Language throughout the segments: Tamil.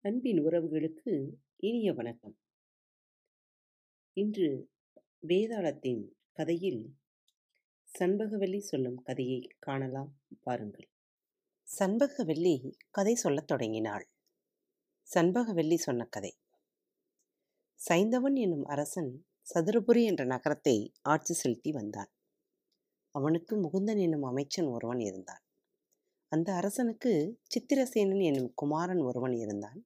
அன்பின் உறவுகளுக்கு இனிய வணக்கம். இன்று வேதாளத்தின் கதையில் சண்பகவல்லி சொல்லும் கதையை காணலாம் பாருங்கள். சண்பகவல்லி கதை சொல்லத் தொடங்கினாள். சண்பகவல்லி சொன்ன கதை. சைந்தவன் என்னும் அரசன் சதுரபுரி என்ற நகரத்தை ஆட்சி செலுத்தி வந்தான். அவனுக்கு முகுந்தன் என்னும் அமைச்சன் ஒருவன் இருந்தான். அந்த அரசனுக்கு சித்திரசேனன் என்னும் குமாரன் ஒருவன் இருந்தான்.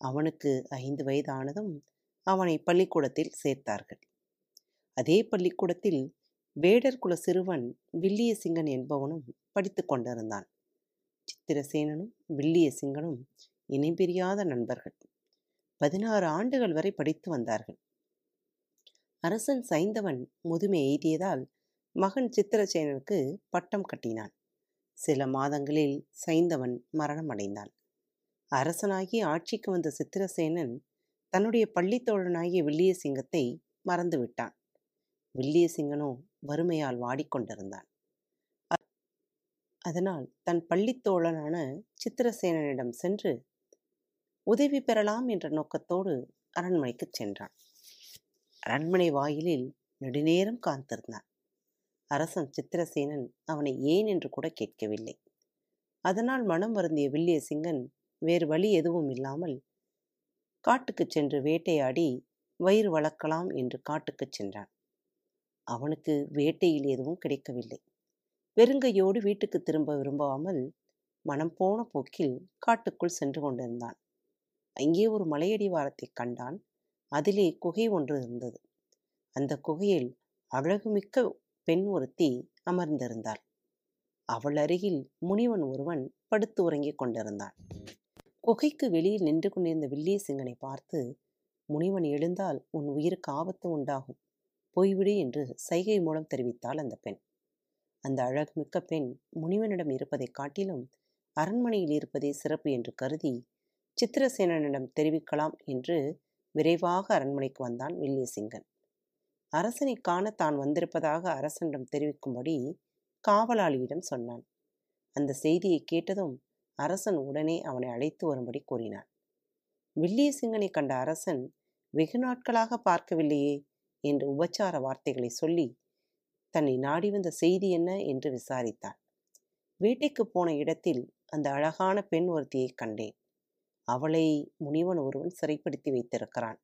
அவனுக்கு ஐந்து வயதானதும் அவனை பள்ளிக்கூடத்தில் சேர்த்தார்கள். அதே பள்ளிக்கூடத்தில் வேடர் குல சிறுவன் வில்லியசிங்கன் என்பவனும் படித்து கொண்டிருந்தான். சித்திரசேனனும் வில்லியசிங்கனும் இணைபிரியாத நண்பர்கள். பதினாறு ஆண்டுகள் வரை படித்து வந்தார்கள். அரசன் சைந்தவன் முதுமை எய்தியதால் மகன் சித்திரசேனனுக்கு பட்டம் கட்டினான். சில மாதங்களில் சைந்தவன் மரணம் அடைந்தான் அரசனாகி ஆட்சிக்கு வந்த சித்திரசேனன் தன்னுடைய பள்ளித்தோழனாகிய வில்லியசிங்கத்தை மறந்துவிட்டான். வில்லியசிங்கனோ வறுமையால் வாடிக்கொண்டிருந்தான். அதனால் தன் பள்ளித்தோழனான சித்திரசேனனிடம் சென்று உதவி பெறலாம் என்ற நோக்கத்தோடு அரண்மனைக்கு சென்றான். அரண்மனை வாயிலில் நெடுநேரம் காத்திருந்தான். அரசன் சித்திரசேனன் அவனை ஏன் என்று கூட கேட்கவில்லை. அதனால் மனம் வருந்திய வில்லியசிங்கன் வேறு வழி எதுவும் இல்லாமல் காட்டுக்குச் சென்று வேட்டையாடி வயிறு வளர்க்கலாம் என்று காட்டுக்குச் சென்றான். அவனுக்கு வேட்டையில் எதுவும் கிடைக்கவில்லை. வெறுங்கையோடு வீட்டுக்கு திரும்ப விரும்பாமல் மனம் போன போக்கில் காட்டுக்குள் சென்று கொண்டிருந்தான். அங்கே ஒரு மலையடிவாரத்தை கண்டான். அதிலே குகை ஒன்று இருந்தது. அந்த குகையில் அழகுமிக்க பெண் ஒருத்தி அமர்ந்திருந்தாள். அவள் அருகில் முனிவன் ஒருவன் படுத்து உறங்கிக் கொண்டிருந்தான். குகைக்கு வெளியில் நின்று கொண்டிருந்த வில்லியசிங்கனை பார்த்து முனிவன் எழுந்தால் உன் உயிருக்கு ஆபத்து உண்டாகும். போய்விடு என்று சைகை மூலம் தெரிவித்தாள் அந்த பெண். அந்த அழகுமிக்க பெண் முனிவனிடம் இருப்பதைக் காட்டிலும் அரண்மனையில் இருப்பதே சிறப்பு என்று கருதி சித்திரசேனனிடம் தெரிவிக்கலாம் என்று விரைவாக அரண்மனைக்கு வந்தான் வில்லியசிங்கன் அரசனை காண தான் வந்திருப்பதாக அரசனிடம் தெரிவிக்கும்படி காவலாளியிடம் சொன்னான். அந்த செய்தியை கேட்டதும் அரசன் உடனே அவனை அழைத்து வரும்படி கூறினான். வில்லியசிங்கனை கண்ட அரசன் வெகு நாட்களாக பார்க்கவில்லையே என்று உபச்சார வார்த்தைகளை சொல்லி தன்னை நாடி வந்த செய்தி என்ன என்று விசாரித்தான். வேட்டைக்கு போன இடத்தில் அந்த அழகான பெண் ஒருத்தியை கண்டேன். அவளை முனிவன் ஒருவன் சிறைப்படுத்தி வைத்திருக்கிறான்.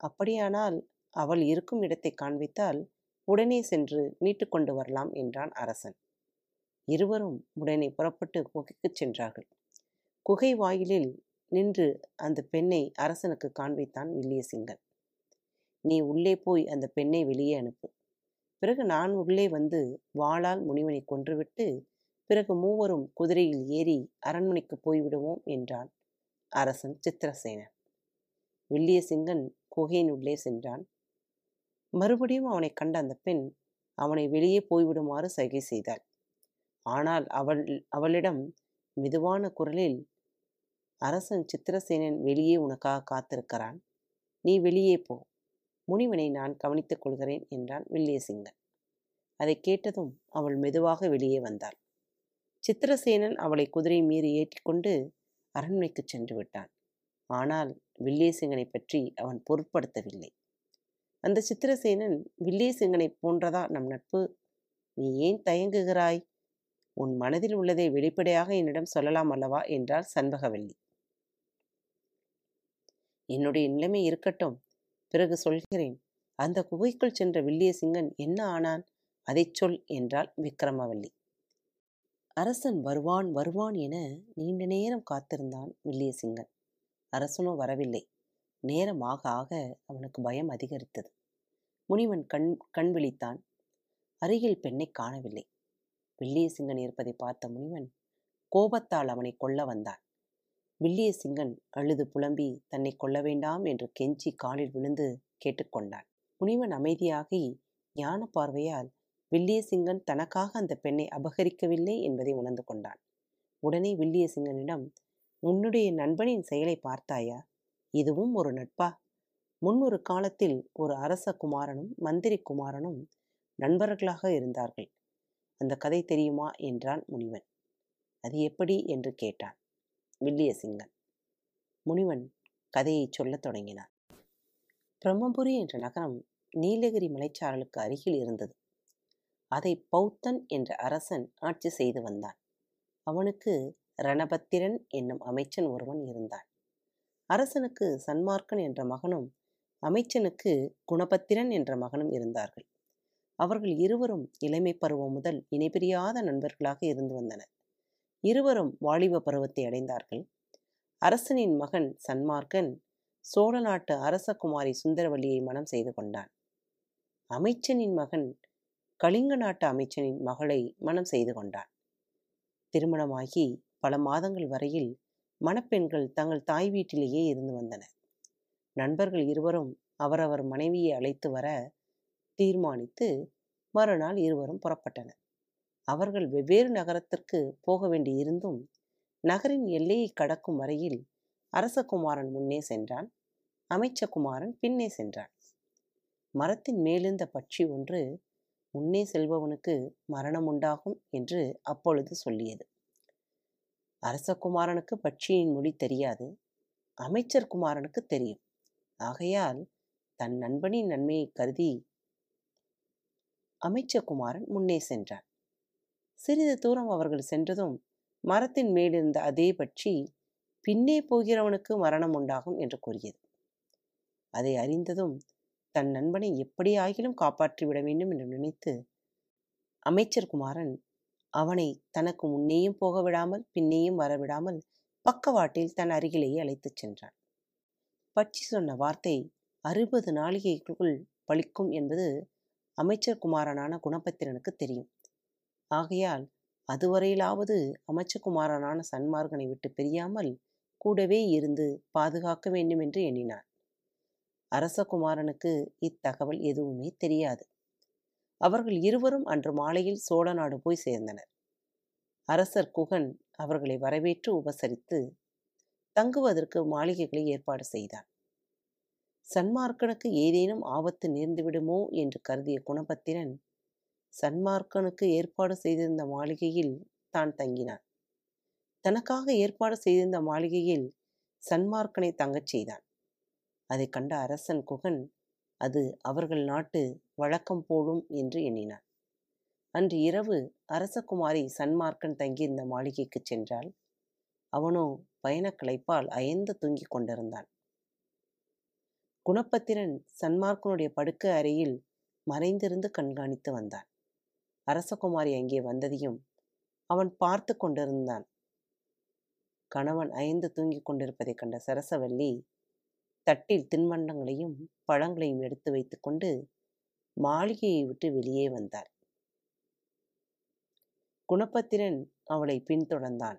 அப்படியானால் அவள் இருக்கும் இடத்தை காண்பித்தால் உடனே சென்று மீட்டு கொண்டு வரலாம் என்றான் அரசன். இருவரும் உடனே புறப்பட்டு குகைக்குச் சென்றார்கள். குகை வாயிலில் நின்று அந்த பெண்ணை அரசனுக்கு காண்பித்தான் வில்லியசிங்கன் நீ உள்ளே போய் அந்த பெண்ணை வெளியே அனுப்பு. பிறகு நான் உள்ளே வந்து வாளால் முனிவனை கொன்றுவிட்டு பிறகு மூவரும் குதிரையில் ஏறி அரண்மனைக்கு போய்விடுவோம் என்றான் அரசன் சித்திரசேனன். வில்லியசிங்கன் குகையின் உள்ளே சென்றான். மறுபடியும் அவனை கண்ட அந்த பெண் அவனை வெளியே போய்விடுமாறு சைகை செய்தாள். ஆனால் அவள் அவளிடம் மெதுவான குரலில் அரசன் சித்திரசேனன் வெளியே உனக்காக காத்திருக்கிறான். நீ வெளியே போ. முனிவனை நான் கவனித்துக் கொள்கிறேன் என்றான் வில்லியசிங்கன் அதை கேட்டதும் அவள் மெதுவாக வெளியே வந்தாள். சித்திரசேனன் அவளை குதிரை மீறி ஏற்றிக்கொண்டு அரண்மனைக்கு சென்று விட்டான். ஆனால் வில்லியசிங்கனை பற்றி அவன் பொருட்படுத்தவில்லை. அந்த சித்திரசேனன் வில்லியசிங்கனை போன்றதா நம் நட்பு? நீ ஏன் தயங்குகிறாய்? உன் மனதில் உள்ளதை வெளிப்படையாக என்னிடம் சொல்லலாம் அல்லவா? என்றாள் சண்பகவல்லி. என்னுடைய நிலைமை இருக்கட்டும் பிறகு சொல்கிறேன். அந்த குகைக்குள் சென்ற வில்லியசிங்கன் என்ன ஆனான்? அதைச் சொல் என்றாள் விக்ரமவல்லி அரசன் வருவான் வருவான் என நீண்ட நேரம் காத்திருந்தான் வில்லியசிங்கன் அரசனோ வரவில்லை. நேரம் ஆக ஆக அவனுக்கு பயம் அதிகரித்தது. முனிவன் கண் கண் விழித்தான். அருகில் பெண்ணை காணவில்லை. வில்லியசிங்கன் இருப்பதை பார்த்த முனிவன் கோபத்தால் அவனை கொல்ல வந்தான். வில்லியசிங்கன் அழுது புலம்பி தன்னை கொல்ல வேண்டாம் என்று கெஞ்சி காலில் விழுந்து கேட்டுக்கொண்டான் முனிவன் அமைதியாகி ஞான பார்வையால் வில்லியசிங்கன் தனக்காக அந்த பெண்ணை அபகரிக்கவில்லை என்பதை உணர்ந்து கொண்டான். உடனே வில்லியசிங்கனிடம் உன்னுடைய நண்பனின் செயலை பார்த்தாயா? இதுவும் ஒரு நட்பா? முன்னொரு காலத்தில் ஒரு அரச குமாரனும் மந்திரி குமாரனும் நண்பர்களாக இருந்தார்கள். அந்த கதை தெரியுமா? என்றான் முனிவன். அது எப்படி? என்று கேட்டான் வில்லியசிங்கன். முனிவன் கதையை சொல்லத் தொடங்கினான். பிரம்மபுரி என்ற நகரம் நீலகிரி மலைச்சாரலுக்கு அருகில் இருந்தது. அதை பௌத்தன் என்ற அரசன் ஆட்சி செய்து வந்தான். அவனுக்கு ரணபத்திரன் என்னும் அமைச்சன் ஒருவன் இருந்தான். அரசனுக்கு சன்மார்க்கன் என்ற மகனும் அமைச்சனுக்கு குணபத்திரன் என்ற மகனும் இருந்தார்கள். அவர்கள் இருவரும் இளமை பருவம் முதல் இணைபிரியாத நண்பர்களாக இருந்து வந்தனர். இருவரும் வாலிப பருவத்தை அடைந்தார்கள். அரசனின் மகன் சன்மார்க்கன் சோழ நாட்டு அரசகுமாரி சுந்தரவல்லியை மனம் செய்து கொண்டான். அமைச்சனின் மகன் கலிங்க நாட்டு அமைச்சனின் மகளை மனம் செய்து கொண்டான். திருமணமாகி பல மாதங்கள் வரையில் மணப்பெண்கள் தங்கள் தாய் வீட்டிலேயே இருந்து வந்தனர் நண்பர்கள் இருவரும் அவரவர் மனைவியை அழைத்து வர தீர்மானித்து மறுநாள் இருவரும் புறப்பட்டனர். அவர்கள் வெவ்வேறு நகரத்திற்கு போக வேண்டியிருந்தும் நகரின் எல்லையை கடக்கும் வரையில் அரசகுமாரன் முன்னே சென்றான் அமைச்சகுமாரன் பின்னே சென்றான். மரத்தின் மேலிருந்த பட்சி ஒன்று முன்னே செல்பவனுக்கு மரணம் உண்டாகும் என்று அப்பொழுது சொல்லியது. அரசகுமாரனுக்கு பட்சியின் மொழி தெரியாது அமைச்சர் குமாரனுக்கு தெரியும். ஆகையால் தன் நண்பனின் நன்மையை கருதி அமைச்சகுமாரன் முன்னே சென்றான். சிறிது தூரம் அவர்கள் சென்றதும் மரத்தின் மேலிருந்த அதே பட்சி பின்னே போகிறவனுக்கு மரணம் உண்டாகும் என்று கூறியது. அதை அறிந்ததும் தன் நண்பனை எப்படி ஆகிலும் காப்பாற்றி விட வேண்டும் என்று நினைத்து அமைச்சர் குமாரன் அவனை தனக்கு முன்னேயும் போக விடாமல் பின்னேயும் வரவிடாமல் பக்கவாட்டில் தன் அருகிலேயே அழைத்துச் சென்றான். பட்சி சொன்ன வார்த்தை அறுபது நாளிகைக்குள் பலிக்கும் என்பது அமைச்சர் குமாரனான குணபத்திரனுக்கு தெரியும். ஆகையால் அதுவரையிலாவது அமைச்சகுமாரனான சன்மார்கனை விட்டு பிரியாமல் கூடவே இருந்து பாதுகாக்க வேண்டும் என்று எண்ணினார். அரசகுமாரனுக்கு இத்தகவல் எதுவுமே தெரியாது. அவர்கள் இருவரும் அன்று மாலையில் சோழ நாடு போய் சேர்ந்தனர். அரசர் குகன் அவர்களை வரவேற்று உபசரித்து தங்குவதற்கு மாளிகைகளை ஏற்பாடு செய்தான் சன்மார்க்கனுக்கு ஏதேனும் ஆபத்து நேர்ந்துவிடுமோ என்று கருதிய குணபத்திரன் சன்மார்க்கனுக்கு ஏற்பாடு செய்திருந்த மாளிகையில் தான் தங்கினான். தனக்காக ஏற்பாடு செய்திருந்த மாளிகையில் சன்மார்க்கனை தங்கச் செய்தான். அதை கண்ட அரசன் குகன் அது அவர்கள் நாட்டு வழக்கம் போலும் என்று எண்ணினான். அன்று இரவு அரசகுமாரி சன்மார்க்கன் தங்கியிருந்த மாளிகைக்கு சென்றால் அவனோ பயணக்களைப்பால் அயந்து தூங்கிக் கொண்டிருந்தான். குணப்பத்திரன் சன்மார்க்கனுடைய படுக்க அறையில் மறைந்திருந்து கண்காணித்து வந்தான். அரசகுமாரி அங்கே வந்ததையும் அவன் பார்த்து கொண்டிருந்தான். கணவன் அயந்து தூங்கிக் கொண்டிருப்பதைக் கண்ட சரசவல்லி தட்டில் தின்பண்டங்களையும் பழங்களையும் எடுத்து வைத்துக்கொண்டு மாளிகையை விட்டு வெளியே வந்தார் குணப்பத்திரன் அவளை பின்தொடர்ந்தான்.